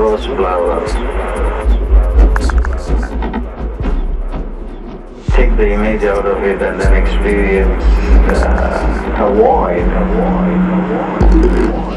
flowers. Take the image out of it and then experience uh, a void. A void. A void.